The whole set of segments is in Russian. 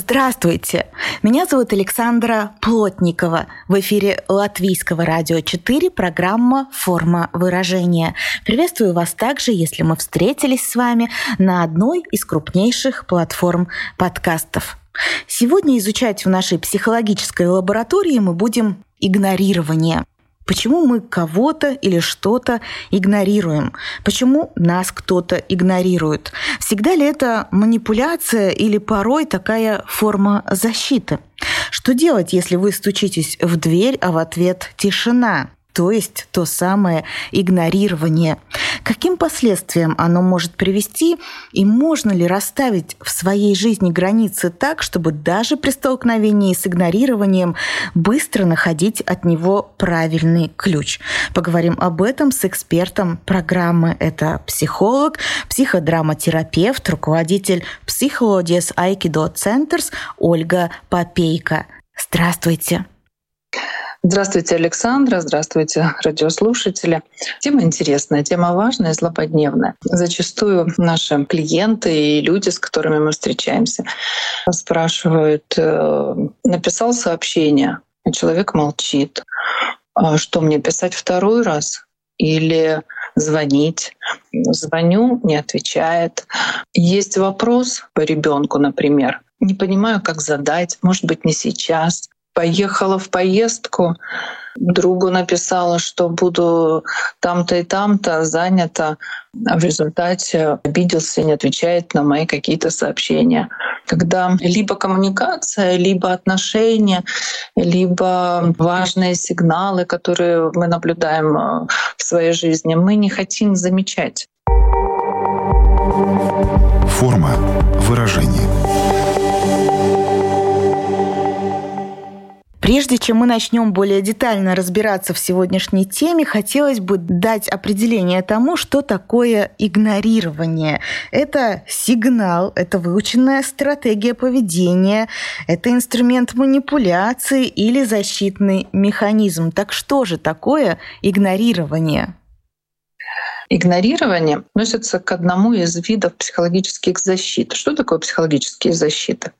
Здравствуйте! Меня зовут Александра Плотникова. В эфире Латвийского радио 4 программа «Форма выражения». Приветствую вас также, если мы встретились с вами на одной из крупнейших платформ подкастов. Сегодня изучать в нашей психологической лаборатории мы будем игнорирование – Почему мы кого-то или что-то игнорируем? Почему нас кто-то игнорирует? Всегда ли это манипуляция или порой такая форма защиты? Что делать, если вы стучитесь в дверь, а в ответ тишина? То есть то самое игнорирование. Каким последствиям оно может привести и можно ли расставить в своей жизни границы так, чтобы даже при столкновении с игнорированием быстро находить от него правильный ключ? Поговорим об этом с экспертом программы. Это психолог, психодраматерапевт, руководитель Психологиес Айкидо Центрс Ольга Попейка. Здравствуйте. Здравствуйте, Александра. Здравствуйте, радиослушатели. Тема интересная, тема важная, злободневная. Зачастую наши клиенты и люди, с которыми мы встречаемся, спрашивают, э, написал сообщение, а человек молчит. А что мне писать второй раз? Или звонить. Звоню, не отвечает. Есть вопрос по ребенку, например. Не понимаю, как задать, может быть, не сейчас поехала в поездку, другу написала, что буду там-то и там-то занята, а в результате обиделся и не отвечает на мои какие-то сообщения. Когда либо коммуникация, либо отношения, либо важные сигналы, которые мы наблюдаем э, в своей жизни, мы не хотим замечать. Форма выражения Прежде чем мы начнем более детально разбираться в сегодняшней теме, хотелось бы дать определение тому, что такое игнорирование. Это сигнал, это выученная стратегия поведения, это инструмент манипуляции или защитный механизм. Так что же такое игнорирование? Игнорирование относится к одному из видов психологических защит. Что такое психологические защиты?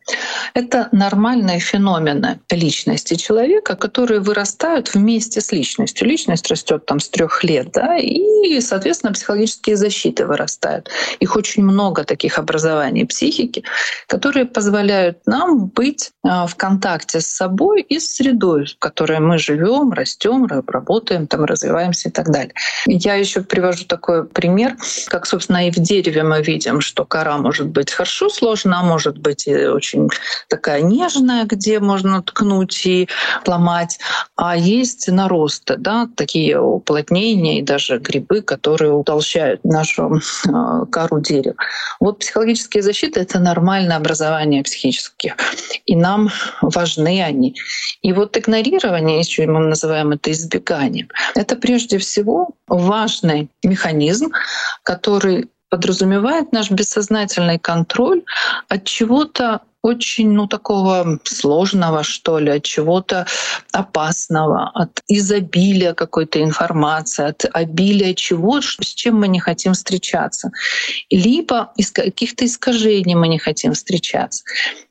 Это нормальные феномены личности человека, которые вырастают вместе с личностью. Личность растет там с трех лет, да, и, соответственно, психологические защиты вырастают. Их очень много таких образований психики, которые позволяют нам быть а, в контакте с собой и с средой, в которой мы живем, растем, работаем, там развиваемся и так далее. Я еще привожу такой пример, как, собственно, и в дереве мы видим, что кора может быть хорошо сложена, а может быть очень такая нежная, где можно ткнуть и ломать, а есть наросты, да, такие уплотнения и даже грибы, которые утолщают нашу э, кору дерева. Вот психологические защиты — это нормальное образование психических, и нам важны они. И вот игнорирование, еще мы называем это избеганием, это прежде всего важный механизм механизм, который подразумевает наш бессознательный контроль от чего-то очень, ну, такого сложного, что ли, от чего-то опасного, от изобилия какой-то информации, от обилия чего, с чем мы не хотим встречаться. Либо из каких-то искажений мы не хотим встречаться.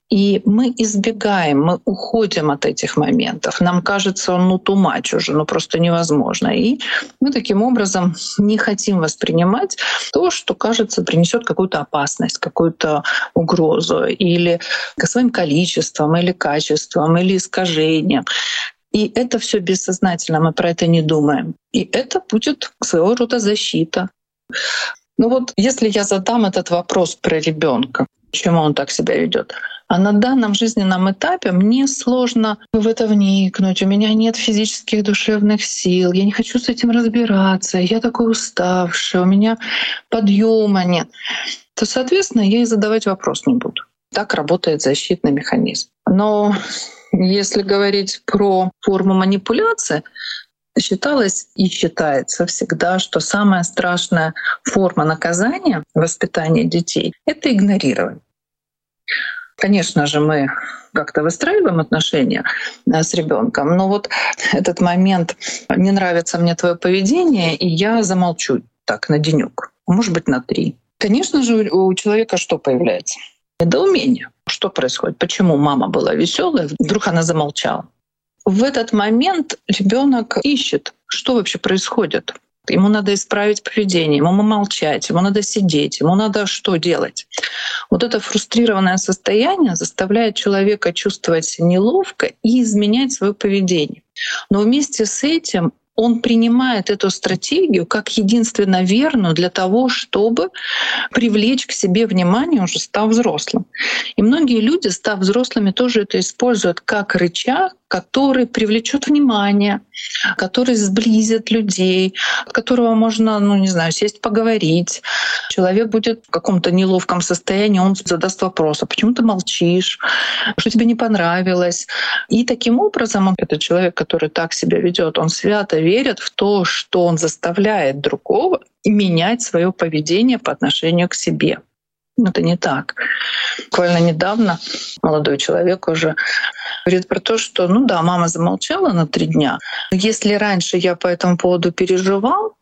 И мы избегаем, мы уходим от этих моментов. Нам кажется, ну, тумач уже, ну, просто невозможно. И мы таким образом не хотим воспринимать то, что, кажется, принесет какую-то опасность, какую-то угрозу или своим количеством, или качеством, или искажением. И это все бессознательно, мы про это не думаем. И это будет своего рода защита. Ну вот, если я задам этот вопрос про ребенка, почему он так себя ведет, а на данном жизненном этапе мне сложно в это вникнуть, у меня нет физических душевных сил, я не хочу с этим разбираться, я такой уставший, у меня подъема нет, то, соответственно, я и задавать вопрос не буду. Так работает защитный механизм. Но если говорить про форму манипуляции, считалось и считается всегда, что самая страшная форма наказания воспитания детей — это игнорирование. Конечно же, мы как-то выстраиваем отношения э, с ребенком, но вот этот момент не нравится мне твое поведение, и я замолчу так на денек, может быть, на три. Конечно же, у человека что появляется? Недоумение. Что происходит? Почему мама была веселая, вдруг она замолчала? В этот момент ребенок ищет, что вообще происходит. Ему надо исправить поведение, ему молчать, ему надо сидеть, ему надо что делать. Вот это фрустрированное состояние заставляет человека чувствовать себя неловко и изменять свое поведение. Но вместе с этим он принимает эту стратегию как единственно верную для того, чтобы привлечь к себе внимание, уже став взрослым. И многие люди, став взрослыми, тоже это используют как рычаг, который привлечет внимание, который сблизит людей, от которого можно, ну не знаю, сесть поговорить. Человек будет в каком-то неловком состоянии, он задаст вопрос, а почему ты молчишь, что тебе не понравилось. И таким образом этот человек, который так себя ведет, он свято верит в то, что он заставляет другого менять свое поведение по отношению к себе. Это не так. Буквально недавно молодой человек уже говорит про то, что, ну да, мама замолчала на три дня. Если раньше я по этому поводу переживал,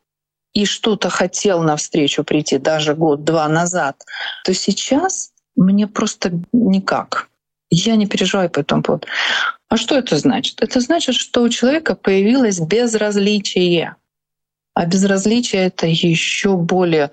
и что-то хотел навстречу прийти даже год-два назад, то сейчас мне просто никак. Я не переживаю по этому поводу. А что это значит? Это значит, что у человека появилось безразличие. А безразличие — это еще более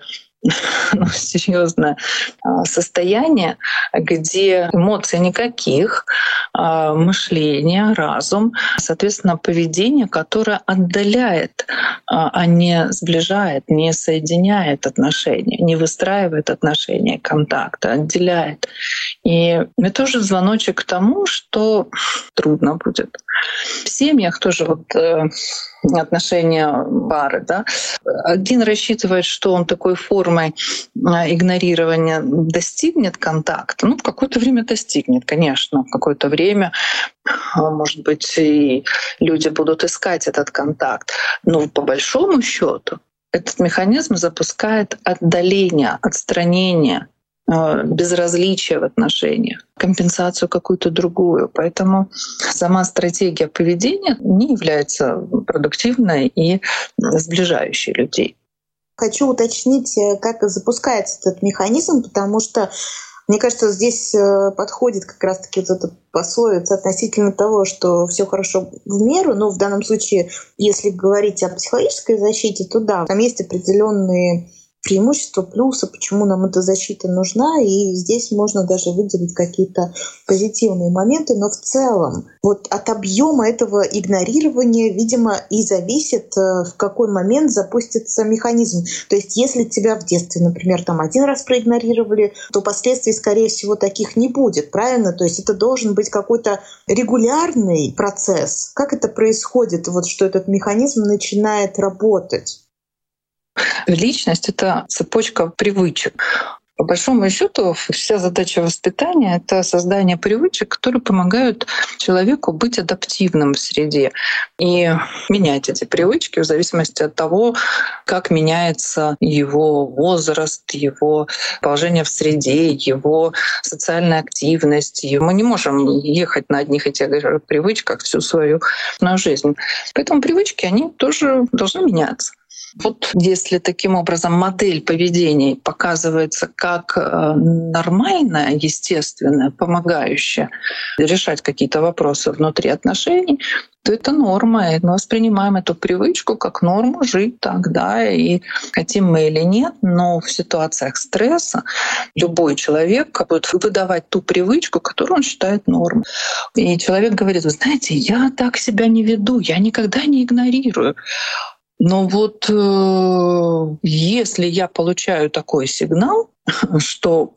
ну, серьезное а, состояние, где эмоций никаких, а, мышление, разум, соответственно, поведение, которое отдаляет, а, а не сближает, не соединяет отношения, не выстраивает отношения, контакты, отделяет. И это уже звоночек к тому, что трудно будет. В семьях тоже вот э, отношения пары. Да? Один рассчитывает, что он такой формой а, игнорирования достигнет контакта. Ну, в какое-то время достигнет, конечно. В какое-то время, а, может быть, и люди будут искать этот контакт. Но по большому счету этот механизм запускает отдаление, отстранение безразличие в отношениях, компенсацию какую-то другую. Поэтому сама стратегия поведения не является продуктивной и сближающей людей. Хочу уточнить, э, как запускается этот механизм, потому что мне кажется, здесь э, подходит как раз-таки вот эта пословица относительно того, что все хорошо в меру. Но в данном случае, если говорить о психологической защите, то да, там есть определенные преимущества, плюсы, почему нам эта защита нужна, и здесь можно даже выделить какие-то позитивные моменты, но в целом вот от объема этого игнорирования, видимо, и зависит, э, в какой момент запустится механизм. То есть если тебя в детстве, например, там один раз проигнорировали, то последствий, скорее всего, таких не будет, правильно? То есть это должен быть какой-то регулярный процесс. Как это происходит, вот что этот механизм начинает работать? Личность — это цепочка привычек. По большому счету, вся задача воспитания — это создание привычек, которые помогают человеку быть адаптивным в среде и менять эти привычки в зависимости от того, как меняется его возраст, его положение в среде, его социальная активность. И мы не можем ехать на одних же привычках всю свою жизнь. Поэтому привычки, они тоже должны меняться. Вот если таким образом модель поведения показывается как э, нормальная, естественная, помогающая решать какие-то вопросы внутри отношений, то это норма, и мы воспринимаем эту привычку как норму жить так, да, и хотим мы или нет, но в ситуациях стресса любой человек будет выдавать ту привычку, которую он считает нормой. И человек говорит, вы знаете, я так себя не веду, я никогда не игнорирую. Но вот э, если я получаю такой сигнал, что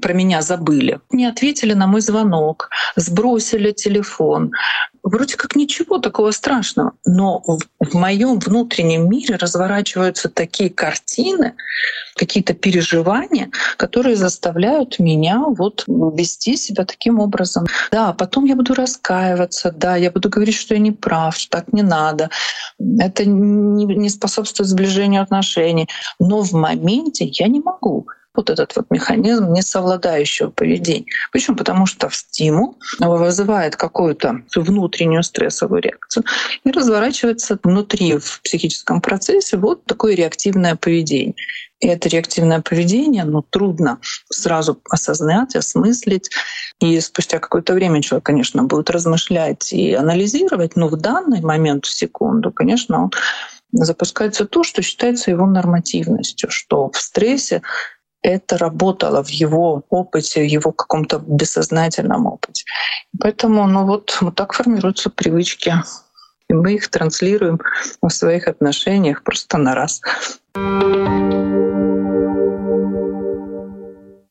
про меня забыли, не ответили на мой звонок, сбросили телефон, вроде как ничего такого страшного. Но в, в моем внутреннем мире разворачиваются такие картины, какие-то переживания, которые заставляют меня вот вести себя таким образом. Да, потом я буду раскаиваться, да, я буду говорить, что я не прав, что так не надо. Это не, не способствует сближению отношений. Но в моменте я не могу вот этот вот механизм несовладающего поведения. Почему? Потому что стимул вызывает какую-то внутреннюю стрессовую реакцию и разворачивается внутри в психическом процессе вот такое реактивное поведение. И это реактивное поведение, ну, трудно сразу осознать, осмыслить. И спустя какое-то время человек, конечно, будет размышлять и анализировать, но в данный момент, в секунду, конечно, он запускается то, что считается его нормативностью, что в стрессе это работало в его опыте, в его каком-то бессознательном опыте. Поэтому ну вот, вот так формируются привычки. И мы их транслируем в своих отношениях просто на раз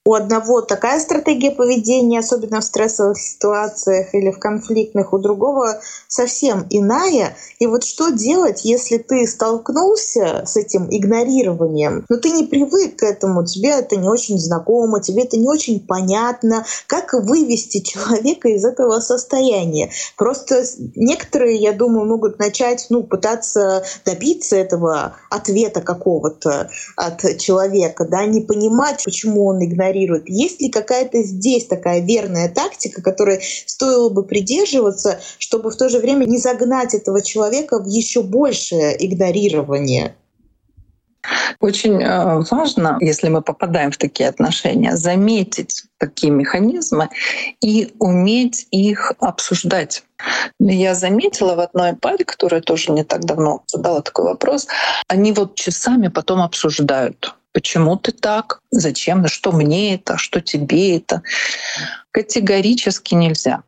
у одного такая стратегия поведения, особенно в стрессовых ситуациях или в конфликтных, у другого совсем иная. И вот что делать, если ты столкнулся с этим игнорированием, но ты не привык к этому, тебе это не очень знакомо, тебе это не очень понятно, как вывести человека из этого состояния. Просто некоторые, я думаю, могут начать ну, пытаться добиться этого ответа какого-то от человека, да, не понимать, почему он игнорирует игнорируют. Есть ли какая-то здесь такая верная тактика, которой стоило бы придерживаться, чтобы в то же время не загнать этого человека в еще большее игнорирование? Очень э, важно, если мы попадаем в такие отношения, заметить такие механизмы и уметь их обсуждать. Я заметила в одной паре, которая тоже не так давно задала такой вопрос, они вот часами потом обсуждают Почему ты так? Зачем? Что мне это? Что тебе это? Категорически нельзя.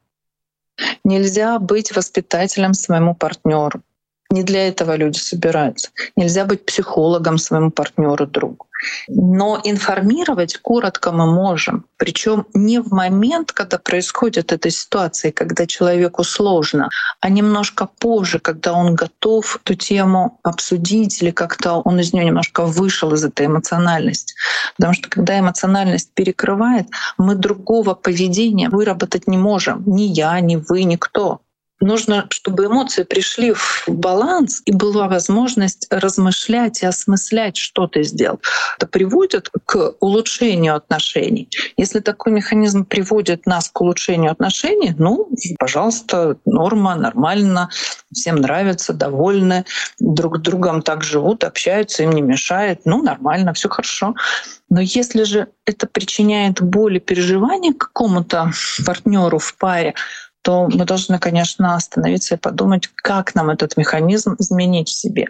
Нельзя быть воспитателем своему партнеру. Не для этого люди собираются. Нельзя быть психологом своему партнеру другу. Но информировать коротко мы можем. Причем не в момент, когда происходит эта ситуация, когда человеку сложно, а немножко позже, когда он готов эту тему обсудить или как-то он из нее немножко вышел из этой эмоциональности. Потому что когда эмоциональность перекрывает, мы другого поведения выработать не можем. Ни я, ни вы, никто. Нужно, чтобы эмоции пришли в баланс и была возможность размышлять и осмыслять, что ты сделал. Это приводит к улучшению отношений. Если такой механизм приводит нас к улучшению отношений, ну, пожалуйста, норма, нормально, всем нравится, довольны, друг другом так живут, общаются, им не мешает, ну, нормально, все хорошо. Но если же это причиняет боль и переживания какому-то партнеру в паре, то мы должны, конечно, остановиться и подумать, как нам этот механизм изменить в себе.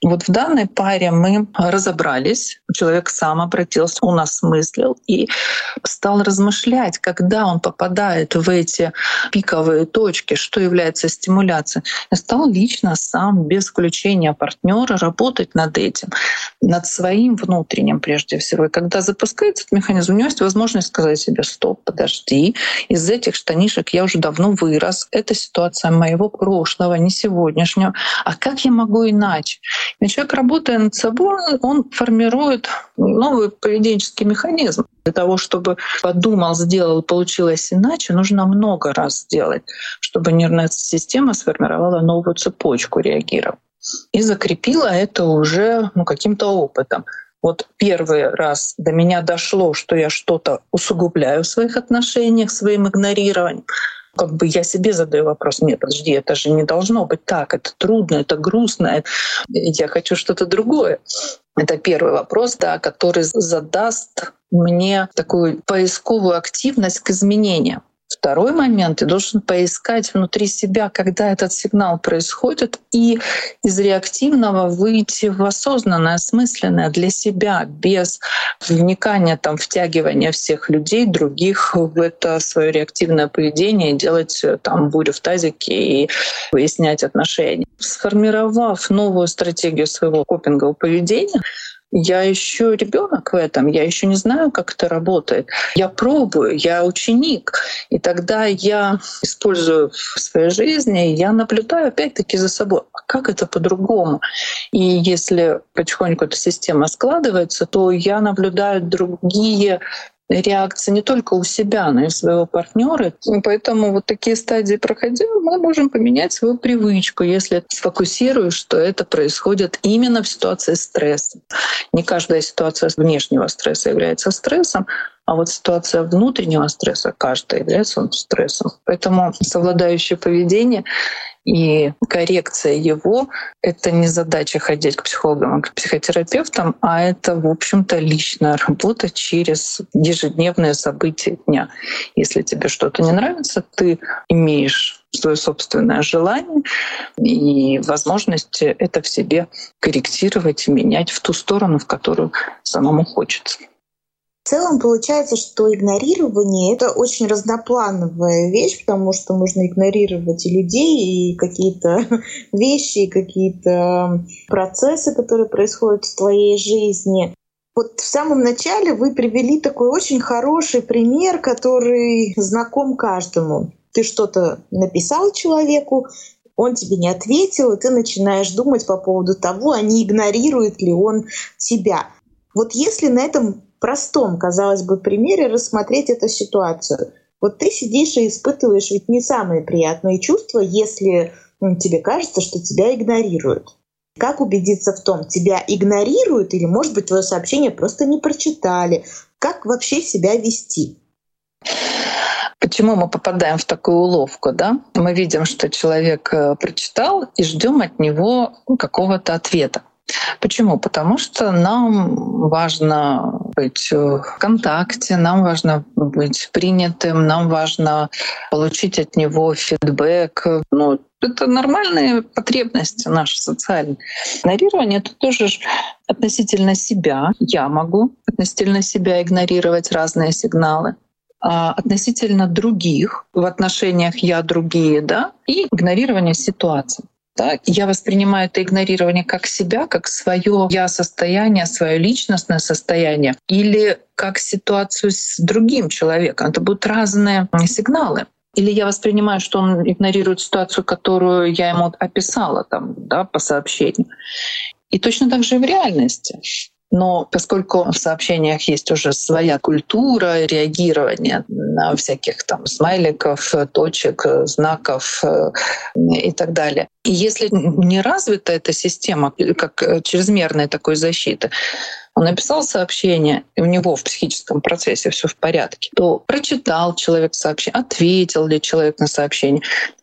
И вот в данной паре мы разобрались, человек сам обратился, он осмыслил и стал размышлять, когда он попадает в эти пиковые точки, что является стимуляцией. И стал лично сам, без включения партнера, работать над этим, над своим внутренним прежде всего. И когда запускается этот механизм, у него есть возможность сказать себе, стоп, подожди, из этих штанишек я уже давно вырос, это ситуация моего прошлого, не сегодняшнего. А как я могу иначе? И человек, работая над собой, он формирует новый поведенческий механизм. Для того, чтобы подумал, сделал, получилось иначе, нужно много раз сделать, чтобы нервная система сформировала новую цепочку реагирования и закрепила это уже ну, каким-то опытом. Вот первый раз до меня дошло, что я что-то усугубляю в своих отношениях своим игнорированием как бы я себе задаю вопрос, нет, подожди, это же не должно быть так, это трудно, это грустно, я хочу что-то другое. Это первый вопрос, да, который задаст мне такую поисковую активность к изменениям. Второй момент, ты должен поискать внутри себя, когда этот сигнал происходит, и из реактивного выйти в осознанное, осмысленное для себя, без вникания, там, втягивания всех людей, других в это свое реактивное поведение, делать там бурю в тазике и выяснять отношения. Сформировав новую стратегию своего копингового поведения, я еще ребенок в этом, я еще не знаю, как это работает. Я пробую, я ученик. И тогда я использую в своей жизни, я наблюдаю опять-таки за собой, а как это по-другому. И если потихоньку эта система складывается, то я наблюдаю другие реакция не только у себя, но и у своего партнера. Поэтому вот такие стадии проходя, мы можем поменять свою привычку, если сфокусируешь, что это происходит именно в ситуации стресса. Не каждая ситуация внешнего стресса является стрессом, а вот ситуация внутреннего стресса каждая является стрессом. Поэтому совладающее поведение и коррекция его — это не задача ходить к психологам, а к психотерапевтам, а это, в общем-то, личная работа через ежедневные события дня. Если тебе что-то не нравится, ты имеешь свое собственное желание и возможность это в себе корректировать и менять в ту сторону, в которую самому хочется. В целом получается, что игнорирование — это очень разноплановая вещь, потому что можно игнорировать и людей, и какие-то вещи, и какие-то процессы, которые происходят в твоей жизни. Вот в самом начале вы привели такой очень хороший пример, который знаком каждому. Ты что-то написал человеку, он тебе не ответил, и ты начинаешь думать по поводу того, а не игнорирует ли он тебя. Вот если на этом простом, казалось бы, примере рассмотреть эту ситуацию. Вот ты сидишь и испытываешь ведь не самые приятные чувства, если ну, тебе кажется, что тебя игнорируют. Как убедиться в том, тебя игнорируют или, может быть, твое сообщение просто не прочитали? Как вообще себя вести? Почему мы попадаем в такую уловку? Да? Мы видим, что человек э, прочитал и ждем от него какого-то ответа. Почему? Потому что нам важно быть в контакте, нам важно быть принятым, нам важно получить от него фидбэк. Ну, это нормальные потребности наши социальные. Игнорирование — это тоже относительно себя. Я могу относительно себя игнорировать разные сигналы а относительно других в отношениях я другие, да, и игнорирование ситуации. Да? Я воспринимаю это игнорирование как себя, как свое я состояние, свое личностное состояние, или как ситуацию с другим человеком. Это будут разные сигналы. Или я воспринимаю, что он игнорирует ситуацию, которую я ему описала там, да, по сообщению. И точно так же и в реальности. Но поскольку в сообщениях есть уже своя культура реагирования на всяких там смайликов, точек, знаков э, и так далее. И если не развита эта система, как чрезмерная такой защиты, он написал сообщение, и у него в психическом процессе все в порядке, то прочитал человек сообщение, ответил ли человек на сообщение,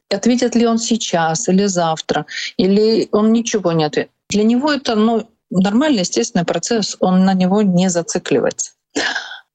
ответит ли он сейчас или завтра, или он ничего не ответит. Для него это ну, нормальный, естественный процесс, он на него не зацикливается.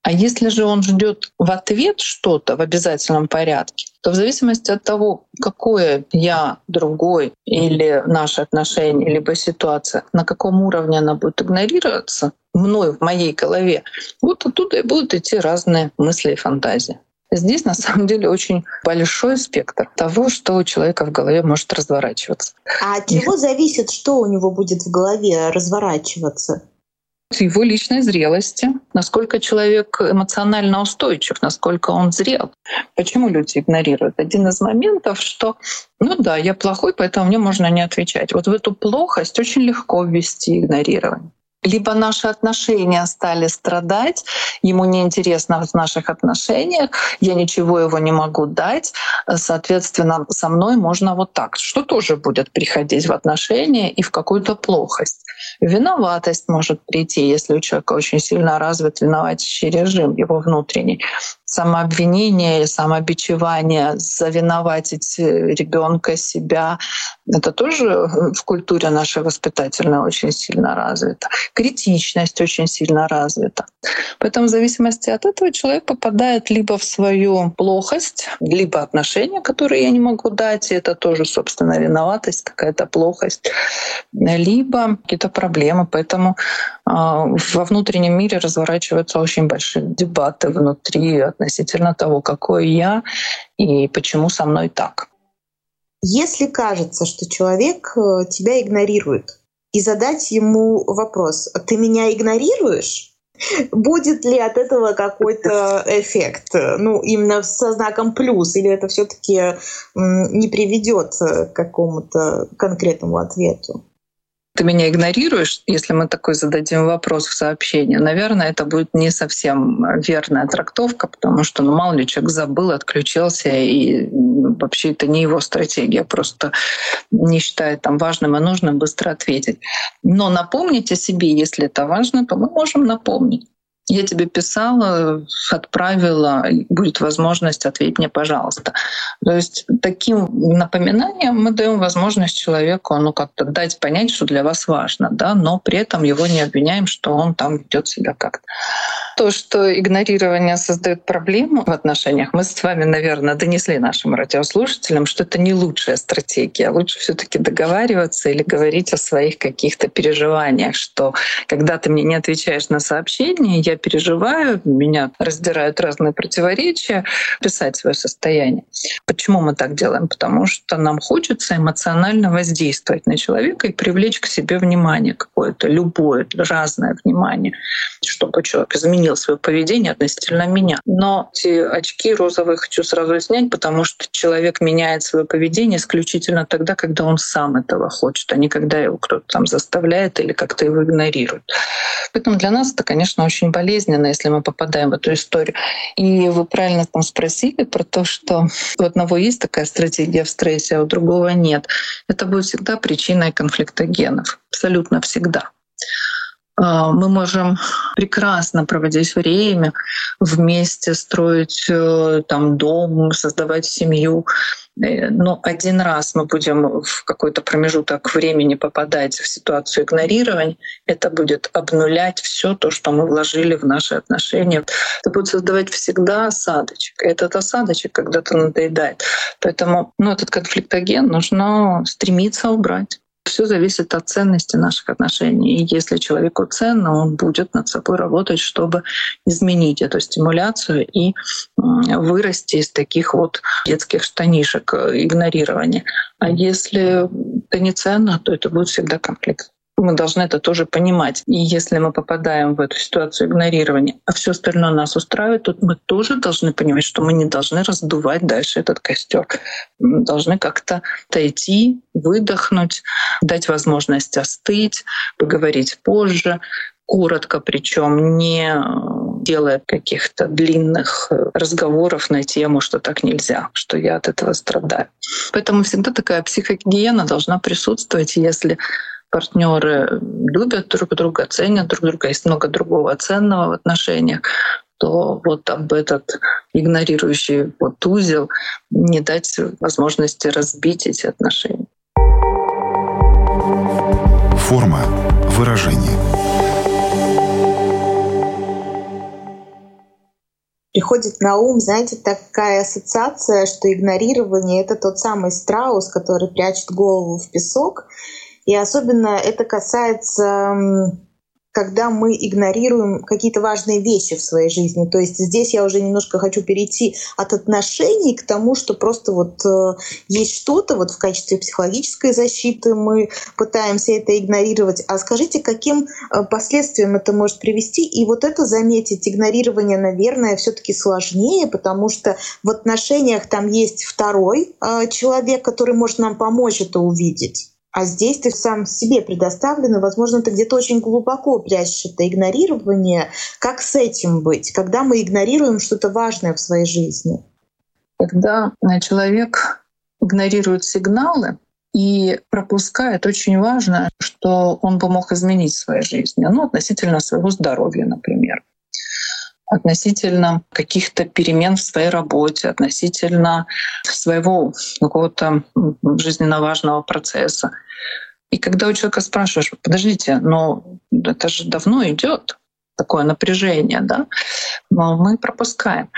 А если же он ждет в ответ что-то в обязательном порядке, то в зависимости от того, какое я, другой или наши отношения, либо ситуация, на каком уровне она будет игнорироваться мной в моей голове, вот оттуда и будут идти разные мысли и фантазии. Здесь на самом деле очень большой спектр того, что у человека в голове может разворачиваться. А от чего зависит, что у него будет в голове разворачиваться? его личной зрелости, насколько человек эмоционально устойчив, насколько он зрел. Почему люди игнорируют? Один из моментов, что ну да, я плохой, поэтому мне можно не отвечать. Вот в эту плохость очень легко ввести игнорирование либо наши отношения стали страдать, ему неинтересно в наших отношениях, я ничего его не могу дать, соответственно, со мной можно вот так, что тоже будет приходить в отношения и в какую-то плохость. Виноватость может прийти, если у человека очень сильно развит виноватящий режим, его внутренний самообвинение или самобичевание, завиноватить ребенка, себя. Это тоже в культуре нашей воспитательной очень сильно развито. Критичность очень сильно развита. Поэтому в зависимости от этого человек попадает либо в свою плохость, либо отношения, которые я не могу дать, и это тоже, собственно, виноватость, какая-то плохость, либо какие-то проблемы. Поэтому во внутреннем мире разворачиваются очень большие дебаты внутри относительно того, какой я и почему со мной так. Если кажется, что человек э, тебя игнорирует, и задать ему вопрос, «А ты меня игнорируешь? Будет ли от этого какой-то эффект? Ну, именно со знаком плюс, или это все-таки не приведет к какому-то конкретному ответу? Ты меня игнорируешь, если мы такой зададим вопрос в сообщении, наверное, это будет не совсем верная трактовка, потому что, ну, мало ли, человек забыл, отключился, и вообще это не его стратегия, просто не считает там важным и нужным быстро ответить. Но напомнить о себе, если это важно, то мы можем напомнить. Я тебе писала, отправила, будет возможность, ответить мне, пожалуйста. То есть таким напоминанием мы даем возможность человеку ну, как-то дать понять, что для вас важно, да, но при этом его не обвиняем, что он там ведет себя как-то. То, что игнорирование создает проблему в отношениях, мы с вами, наверное, донесли нашим радиослушателям, что это не лучшая стратегия. Лучше все таки договариваться или говорить о своих каких-то переживаниях, что когда ты мне не отвечаешь на сообщение, я переживаю, меня раздирают разные противоречия, писать свое состояние. Почему мы так делаем? Потому что нам хочется эмоционально воздействовать на человека и привлечь к себе внимание какое-то, любое, разное внимание, чтобы человек изменил свое поведение относительно меня. Но эти очки розовые хочу сразу снять, потому что человек меняет свое поведение исключительно тогда, когда он сам этого хочет, а не когда его кто-то там заставляет или как-то его игнорирует. Поэтому для нас это, конечно, очень болезненно болезненно, если мы попадаем в эту историю. И вы правильно там спросили про то, что у одного есть такая стратегия в стрессе, а у другого нет. Это будет всегда причиной конфликта генов. Абсолютно всегда. А, мы можем прекрасно проводить время, вместе строить э, там дом, создавать семью. Э, но один раз мы будем в какой-то промежуток времени попадать в ситуацию игнорирования, это будет обнулять все то, что мы вложили в наши отношения. Это будет создавать всегда осадочек. И этот осадочек когда-то надоедает. Поэтому ну, этот конфликтоген нужно стремиться убрать. Все зависит от ценности наших отношений. И если человеку ценно, он будет над собой работать, чтобы изменить эту стимуляцию и вырасти из таких вот детских штанишек э, игнорирования. А если это не ценно, то это будет всегда конфликт мы должны это тоже понимать. И если мы попадаем в эту ситуацию игнорирования, а все остальное нас устраивает, то мы тоже должны понимать, что мы не должны раздувать дальше этот костер. Мы должны как-то отойти, выдохнуть, дать возможность остыть, поговорить позже, коротко, причем не делая каких-то длинных разговоров на тему, что так нельзя, что я от этого страдаю. Поэтому всегда такая психогигиена должна присутствовать, если партнеры любят друг друга, ценят друг друга, есть много другого ценного в отношениях, то вот об этот игнорирующий вот узел не дать возможности разбить эти отношения. Форма выражения. приходит на ум, знаете, такая ассоциация, что игнорирование — это тот самый страус, который прячет голову в песок, и особенно это касается когда мы игнорируем какие-то важные вещи в своей жизни. То есть здесь я уже немножко хочу перейти от отношений к тому, что просто вот э, есть что-то вот в качестве психологической защиты мы пытаемся это игнорировать. А скажите, каким э, последствиям это может привести? И вот это заметить, игнорирование, наверное, все-таки сложнее, потому что в отношениях там есть второй э, человек, который может нам помочь это увидеть. А здесь ты сам себе предоставлен, и, возможно, ты где-то очень глубоко прячешь это игнорирование. Как с этим быть, когда мы игнорируем что-то важное в своей жизни? Когда человек игнорирует сигналы и пропускает очень важно, что он бы мог изменить в своей жизни, ну, относительно своего здоровья, например относительно каких-то перемен в своей работе, относительно своего какого-то жизненно важного процесса. И когда у человека спрашиваешь, подождите, но это же давно идет такое напряжение, да, но мы пропускаем.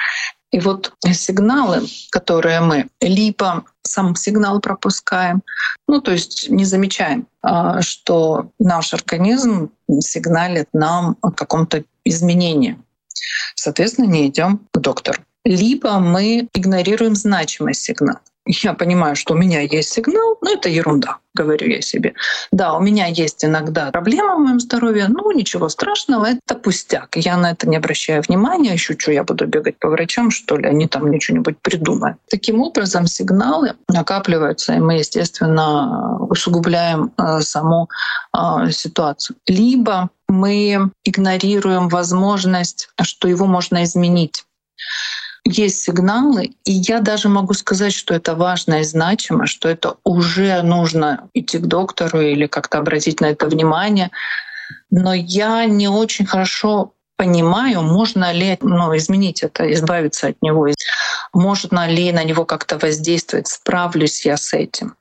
И вот сигналы, которые мы либо сам сигнал пропускаем, ну то есть не замечаем, а, что наш организм сигналит нам о каком-то изменении соответственно, не идем к доктору. Либо мы игнорируем значимость сигнала. Я понимаю, что у меня есть сигнал, но это ерунда, говорю я себе. Да, у меня есть иногда проблема в моем здоровье, ну ничего страшного, это пустяк. Я на это не обращаю внимания, еще что я буду бегать по врачам, что ли, они там мне что-нибудь придумают. Таким образом, сигналы накапливаются, и мы, естественно, усугубляем э, саму э, ситуацию. Либо мы игнорируем возможность, что его можно изменить есть сигналы, и я даже могу сказать, что это важно и значимо, что это уже нужно идти к доктору или как-то обратить на это внимание. Но я не очень хорошо понимаю, можно ли ну, изменить это, избавиться от него, можно ли на него как-то воздействовать, справлюсь я с этим.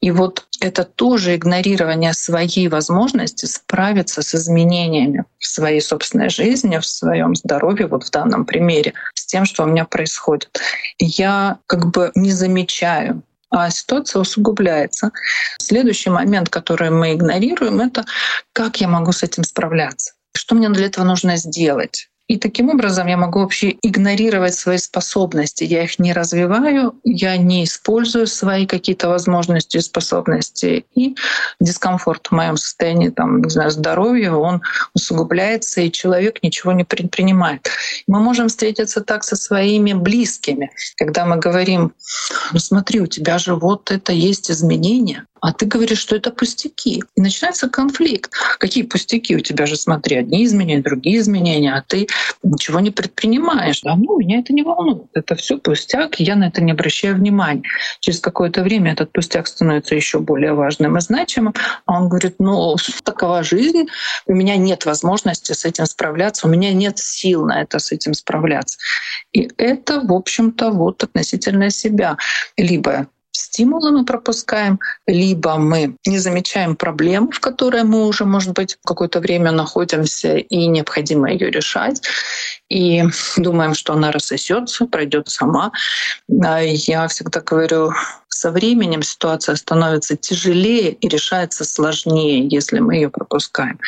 И вот это тоже игнорирование своей возможности справиться с изменениями в своей собственной жизни, в своем здоровье, вот в данном примере, с тем, что у меня происходит. я как бы не замечаю а ситуация усугубляется. Следующий момент, который мы игнорируем, это как я могу с этим справляться. Что мне для этого нужно сделать? И таким образом я могу вообще игнорировать свои способности. Я их не развиваю, я не использую свои какие-то возможности и способности. И дискомфорт в моем состоянии там, не знаю, здоровья, он усугубляется, и человек ничего не предпринимает. Мы можем встретиться так со своими близкими, когда мы говорим, ну смотри, у тебя же вот это есть изменение, а ты говоришь, что это пустяки. И начинается конфликт. Какие пустяки? У тебя же, смотри, одни изменения, другие изменения, а ты ничего не предпринимаешь. А ну, меня это не волнует. Это все пустяк, я на это не обращаю внимания. Через какое-то время этот пустяк становится еще более важным и значимым. А он говорит, ну, такова жизнь, у меня нет возможности с этим справляться, у меня нет сил на это с этим справляться. И это, в общем-то, вот относительно себя. Либо стимулы мы пропускаем, либо мы не замечаем проблему, в которой мы уже, может быть, какое-то время находимся, и необходимо ее решать, и думаем, что она рассосется, пройдет сама. Я всегда говорю, со временем ситуация становится тяжелее и решается сложнее, если мы ее пропускаем.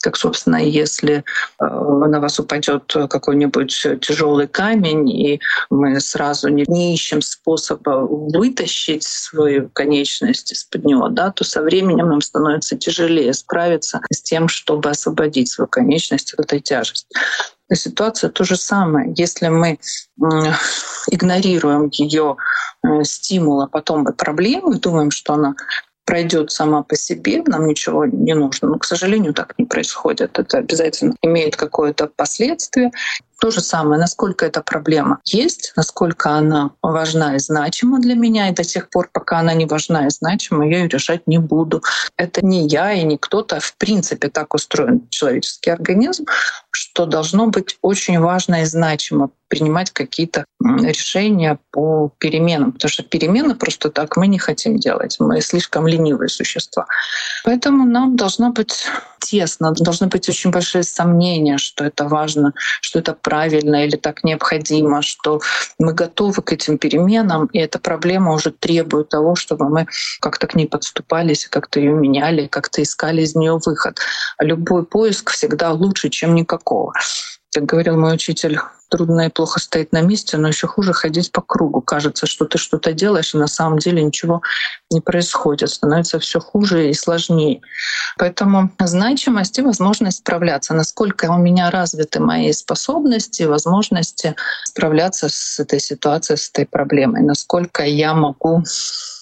Как, собственно, если э, на вас упадет какой-нибудь тяжелый камень, и мы сразу не ищем способа вытащить свою конечность из-под него, да, то со временем нам становится тяжелее справиться с тем, чтобы освободить свою конечность от этой тяжести. Ситуация то же самое. Если мы игнорируем ее э, стимул, а потом и проблему, и думаем, что она пройдет сама по себе, нам ничего не нужно. Но, к сожалению, так не происходит. Это обязательно имеет какое-то последствие. То же самое, насколько эта проблема есть, насколько она важна и значима для меня, и до тех пор, пока она не важна и значима, я ее решать не буду. Это не я и не кто-то. В принципе, так устроен человеческий организм, что должно быть очень важно и значимо принимать какие-то решения по переменам, потому что перемены просто так мы не хотим делать. Мы слишком ленивые существа. Поэтому нам должно быть тесно, должны быть очень большие сомнения, что это важно, что это правильно или так необходимо, что мы готовы к этим переменам, и эта проблема уже требует того, чтобы мы как-то к ней подступались, как-то ее меняли, как-то искали из нее выход. А любой поиск всегда лучше, чем никакого. Как говорил мой учитель, трудно и плохо стоять на месте, но еще хуже ходить по кругу. Кажется, что ты что-то делаешь, и на самом деле ничего не происходит. Становится все хуже и сложнее. Поэтому значимость и возможность справляться. Насколько у меня развиты мои способности, возможности справляться с этой ситуацией, с этой проблемой. Насколько я могу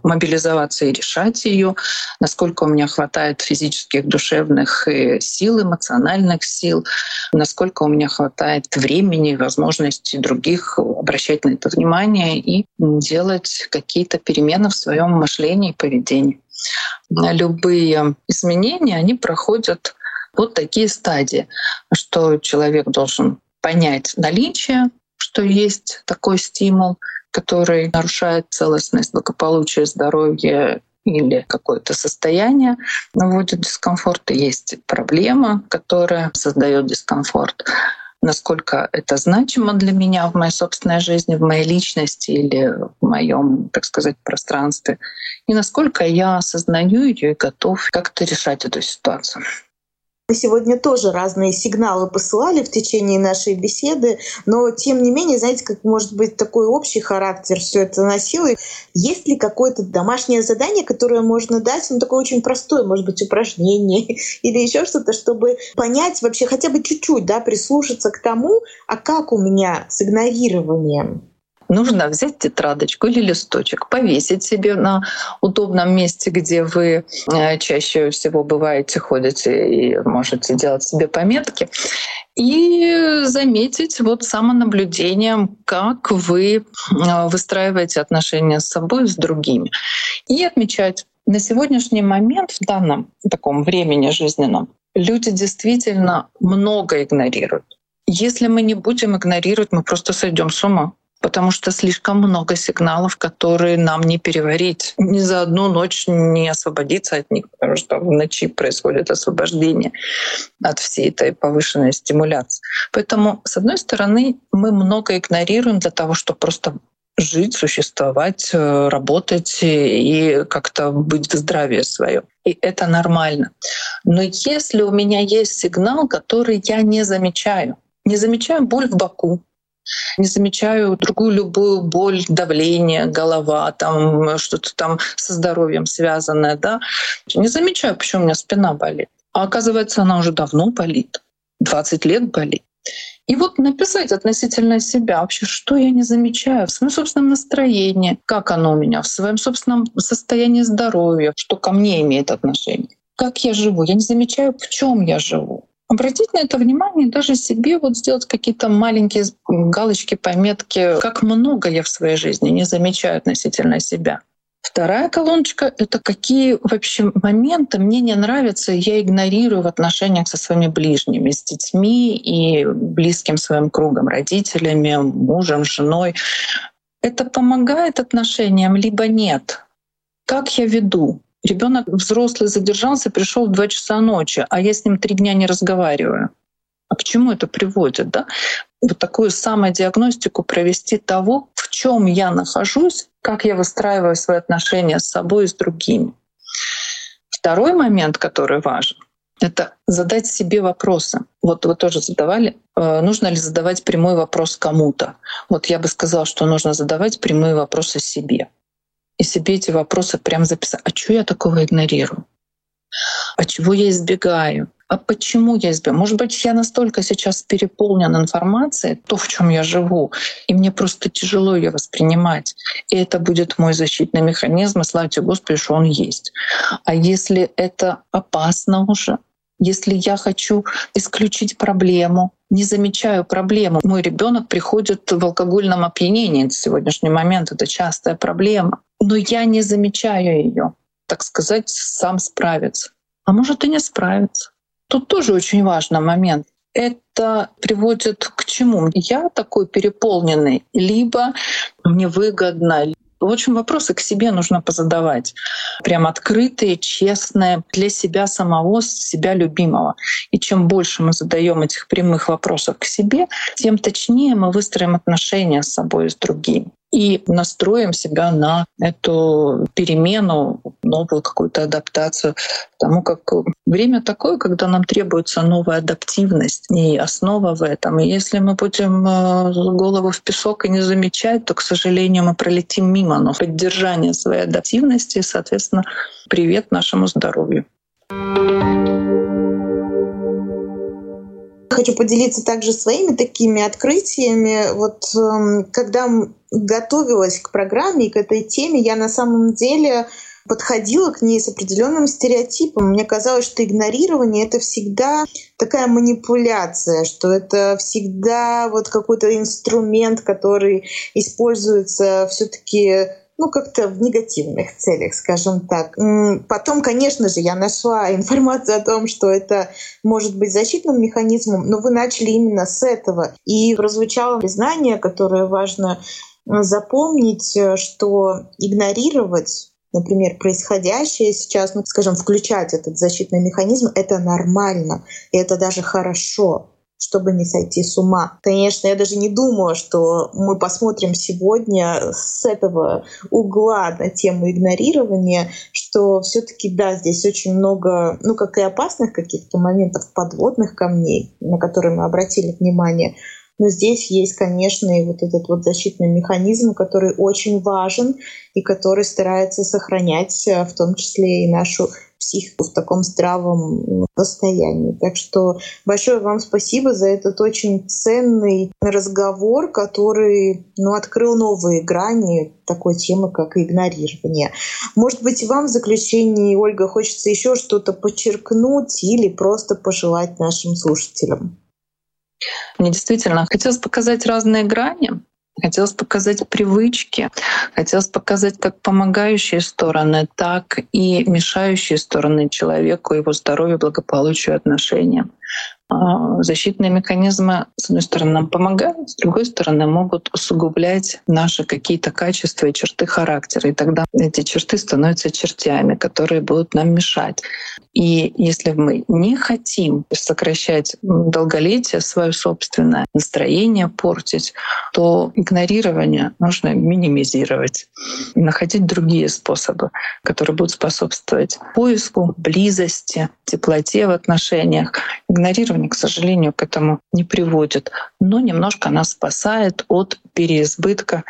мобилизоваться и решать ее, насколько у меня хватает физических, душевных сил, эмоциональных сил, насколько у меня хватает времени и возможности других обращать на это внимание и делать какие-то перемены в своем мышлении и поведении. Любые изменения, они проходят вот такие стадии, что человек должен понять наличие, что есть такой стимул, который нарушает целостность, благополучие, здоровье или какое-то состояние наводит дискомфорт, и есть проблема, которая создает дискомфорт насколько это значимо для меня в моей собственной жизни, в моей личности или в моем, так сказать, пространстве, и насколько я осознаю ее и готов как-то решать эту ситуацию. Мы сегодня тоже разные сигналы посылали в течение нашей беседы, но тем не менее, знаете, как может быть такой общий характер все это носило. Есть ли какое-то домашнее задание, которое можно дать, ну такое очень простое, может быть, упражнение или еще что-то, чтобы понять вообще хотя бы чуть-чуть, да, прислушаться к тому, а как у меня с игнорированием нужно взять тетрадочку или листочек, повесить себе на удобном месте, где вы э, чаще всего бываете, ходите и можете делать себе пометки, и заметить вот самонаблюдением, как вы э, выстраиваете отношения с собой с другими. И отмечать на сегодняшний момент, в данном таком времени жизненном, люди действительно много игнорируют. Если мы не будем игнорировать, мы просто сойдем с ума потому что слишком много сигналов, которые нам не переварить. Ни за одну ночь не освободиться от них, потому что в ночи происходит освобождение от всей этой повышенной стимуляции. Поэтому, с одной стороны, мы много игнорируем для того, чтобы просто жить, существовать, э, работать и как-то быть в здравии своем. И это нормально. Но если у меня есть сигнал, который я не замечаю, не замечаю боль в боку, не замечаю другую любую боль, давление, голова, там что-то там со здоровьем связанное, да. Не замечаю, почему у меня спина болит. А оказывается, она уже давно болит. 20 лет болит. И вот написать относительно себя вообще, что я не замечаю в своем собственном настроении, как оно у меня, в своем собственном состоянии здоровья, что ко мне имеет отношение. Как я живу? Я не замечаю, в чем я живу обратить на это внимание, даже себе вот сделать какие-то маленькие галочки, пометки, как много я в своей жизни не замечаю относительно себя. Вторая колоночка — это какие вообще моменты мне не нравятся, я игнорирую в отношениях со своими ближними, с детьми и близким своим кругом, родителями, мужем, женой. Это помогает отношениям, либо нет? Как я веду? Ребенок взрослый задержался, пришел в 2 часа ночи, а я с ним три дня не разговариваю. А к чему это приводит? Да? Вот такую самодиагностику провести того, в чем я нахожусь, как я выстраиваю свои отношения с собой и с другими. Второй момент, который важен, это задать себе вопросы. Вот вы тоже задавали, э, нужно ли задавать прямой вопрос кому-то. Вот я бы сказала, что нужно задавать прямые вопросы себе и себе эти вопросы прям записать. А что я такого игнорирую? А чего я избегаю? А почему я избегаю? Может быть, я настолько сейчас переполнен информацией, то, в чем я живу, и мне просто тяжело ее воспринимать. И это будет мой защитный механизм, и славьте Господи, что он есть. А если это опасно уже, если я хочу исключить проблему, не замечаю проблему. Мой ребенок приходит в алкогольном опьянении. На сегодняшний момент это частая проблема. Но я не замечаю ее, так сказать, сам справится. А может и не справится. Тут тоже очень важный момент. Это приводит к чему? Я такой переполненный, либо мне выгодно, в общем, вопросы к себе нужно позадавать. Прям открытые, честные, для себя самого, себя любимого. И чем больше мы задаем этих прямых вопросов к себе, тем точнее мы выстроим отношения с собой и с другими и настроим себя на эту перемену, новую какую-то адаптацию. Потому как время такое, когда нам требуется новая адаптивность, и основа в этом. И если мы будем э, голову в песок и не замечать, то, к сожалению, мы пролетим мимо. Но поддержание своей адаптивности, соответственно, привет нашему здоровью. Хочу поделиться также своими такими открытиями. Вот эм, когда готовилась к программе и к этой теме, я на самом деле подходила к ней с определенным стереотипом. Мне казалось, что игнорирование — это всегда такая манипуляция, что это всегда вот какой-то инструмент, который используется все таки ну, как-то в негативных целях, скажем так. Потом, конечно же, я нашла информацию о том, что это может быть защитным механизмом, но вы начали именно с этого. И прозвучало признание, которое важно запомнить, что игнорировать например, происходящее сейчас, ну, скажем, включать этот защитный механизм, это нормально, и это даже хорошо. Чтобы не сойти с ума. Конечно, я даже не думаю, что мы посмотрим сегодня с этого угла на тему игнорирования, что все-таки, да, здесь очень много, ну, как и опасных каких-то моментов, подводных камней, на которые мы обратили внимание, но здесь есть, конечно, и вот этот вот защитный механизм, который очень важен и который старается сохранять э, в том числе и нашу психику в таком здравом состоянии. Так что большое вам спасибо за этот очень ценный разговор, который ну, открыл новые грани такой темы, как игнорирование. Может быть, вам в заключении, Ольга, хочется еще что-то подчеркнуть или просто пожелать нашим слушателям? Мне действительно хотелось показать разные грани, Хотелось показать привычки, хотелось показать как помогающие стороны, так и мешающие стороны человеку, его здоровью, благополучию, отношениям. А, защитные механизмы, с одной стороны, нам помогают, с другой стороны, могут усугублять наши какие-то качества и черты характера. И тогда эти черты становятся чертями, которые будут нам мешать. И если мы не хотим сокращать долголетие свое собственное, настроение портить, то игнорирование нужно минимизировать и находить другие способы, которые будут способствовать поиску, близости, теплоте в отношениях. Игнорирование, к сожалению, к этому не приводит, но немножко нас спасает от переизбытка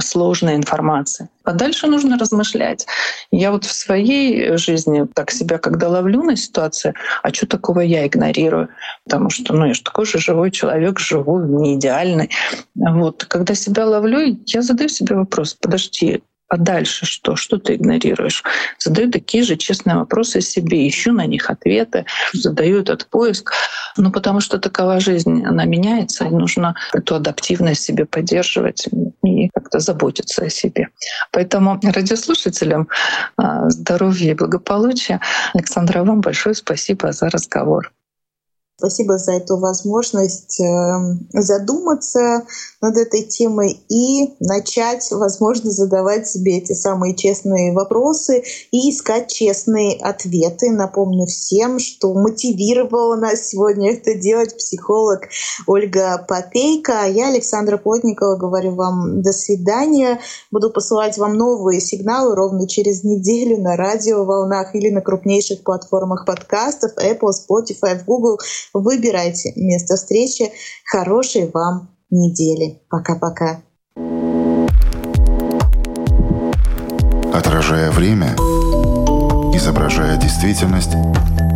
сложной информации. А дальше нужно размышлять. Я вот в своей жизни так себя, когда ловлю на ситуации, а что такого я игнорирую? Потому что, ну, я же такой же живой человек, живу, не идеальный. Вот. Когда себя ловлю, я задаю себе вопрос, подожди, а дальше что? Что ты игнорируешь? Задаю такие же честные вопросы себе, ищу на них ответы, задаю этот поиск. Ну, потому что такова жизнь, она меняется, и нужно эту адаптивность себе поддерживать и как-то заботиться о себе. Поэтому радиослушателям а, здоровья и благополучия. Александра, вам большое спасибо за разговор. Спасибо за эту возможность эм, задуматься над этой темой и начать, возможно, задавать себе эти самые честные вопросы и искать честные ответы. Напомню всем, что мотивировала нас сегодня это делать психолог Ольга Попейка. Я, Александра Плотникова, говорю вам до свидания. Буду посылать вам новые сигналы ровно через неделю на радиоволнах или на крупнейших платформах подкастов Apple, Spotify, Google – Выбирайте место встречи. Хорошей вам недели. Пока-пока. Отражая время, изображая действительность,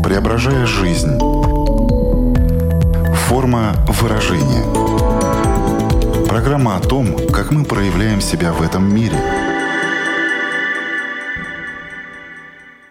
преображая жизнь. Форма выражения. Программа о том, как мы проявляем себя в этом мире –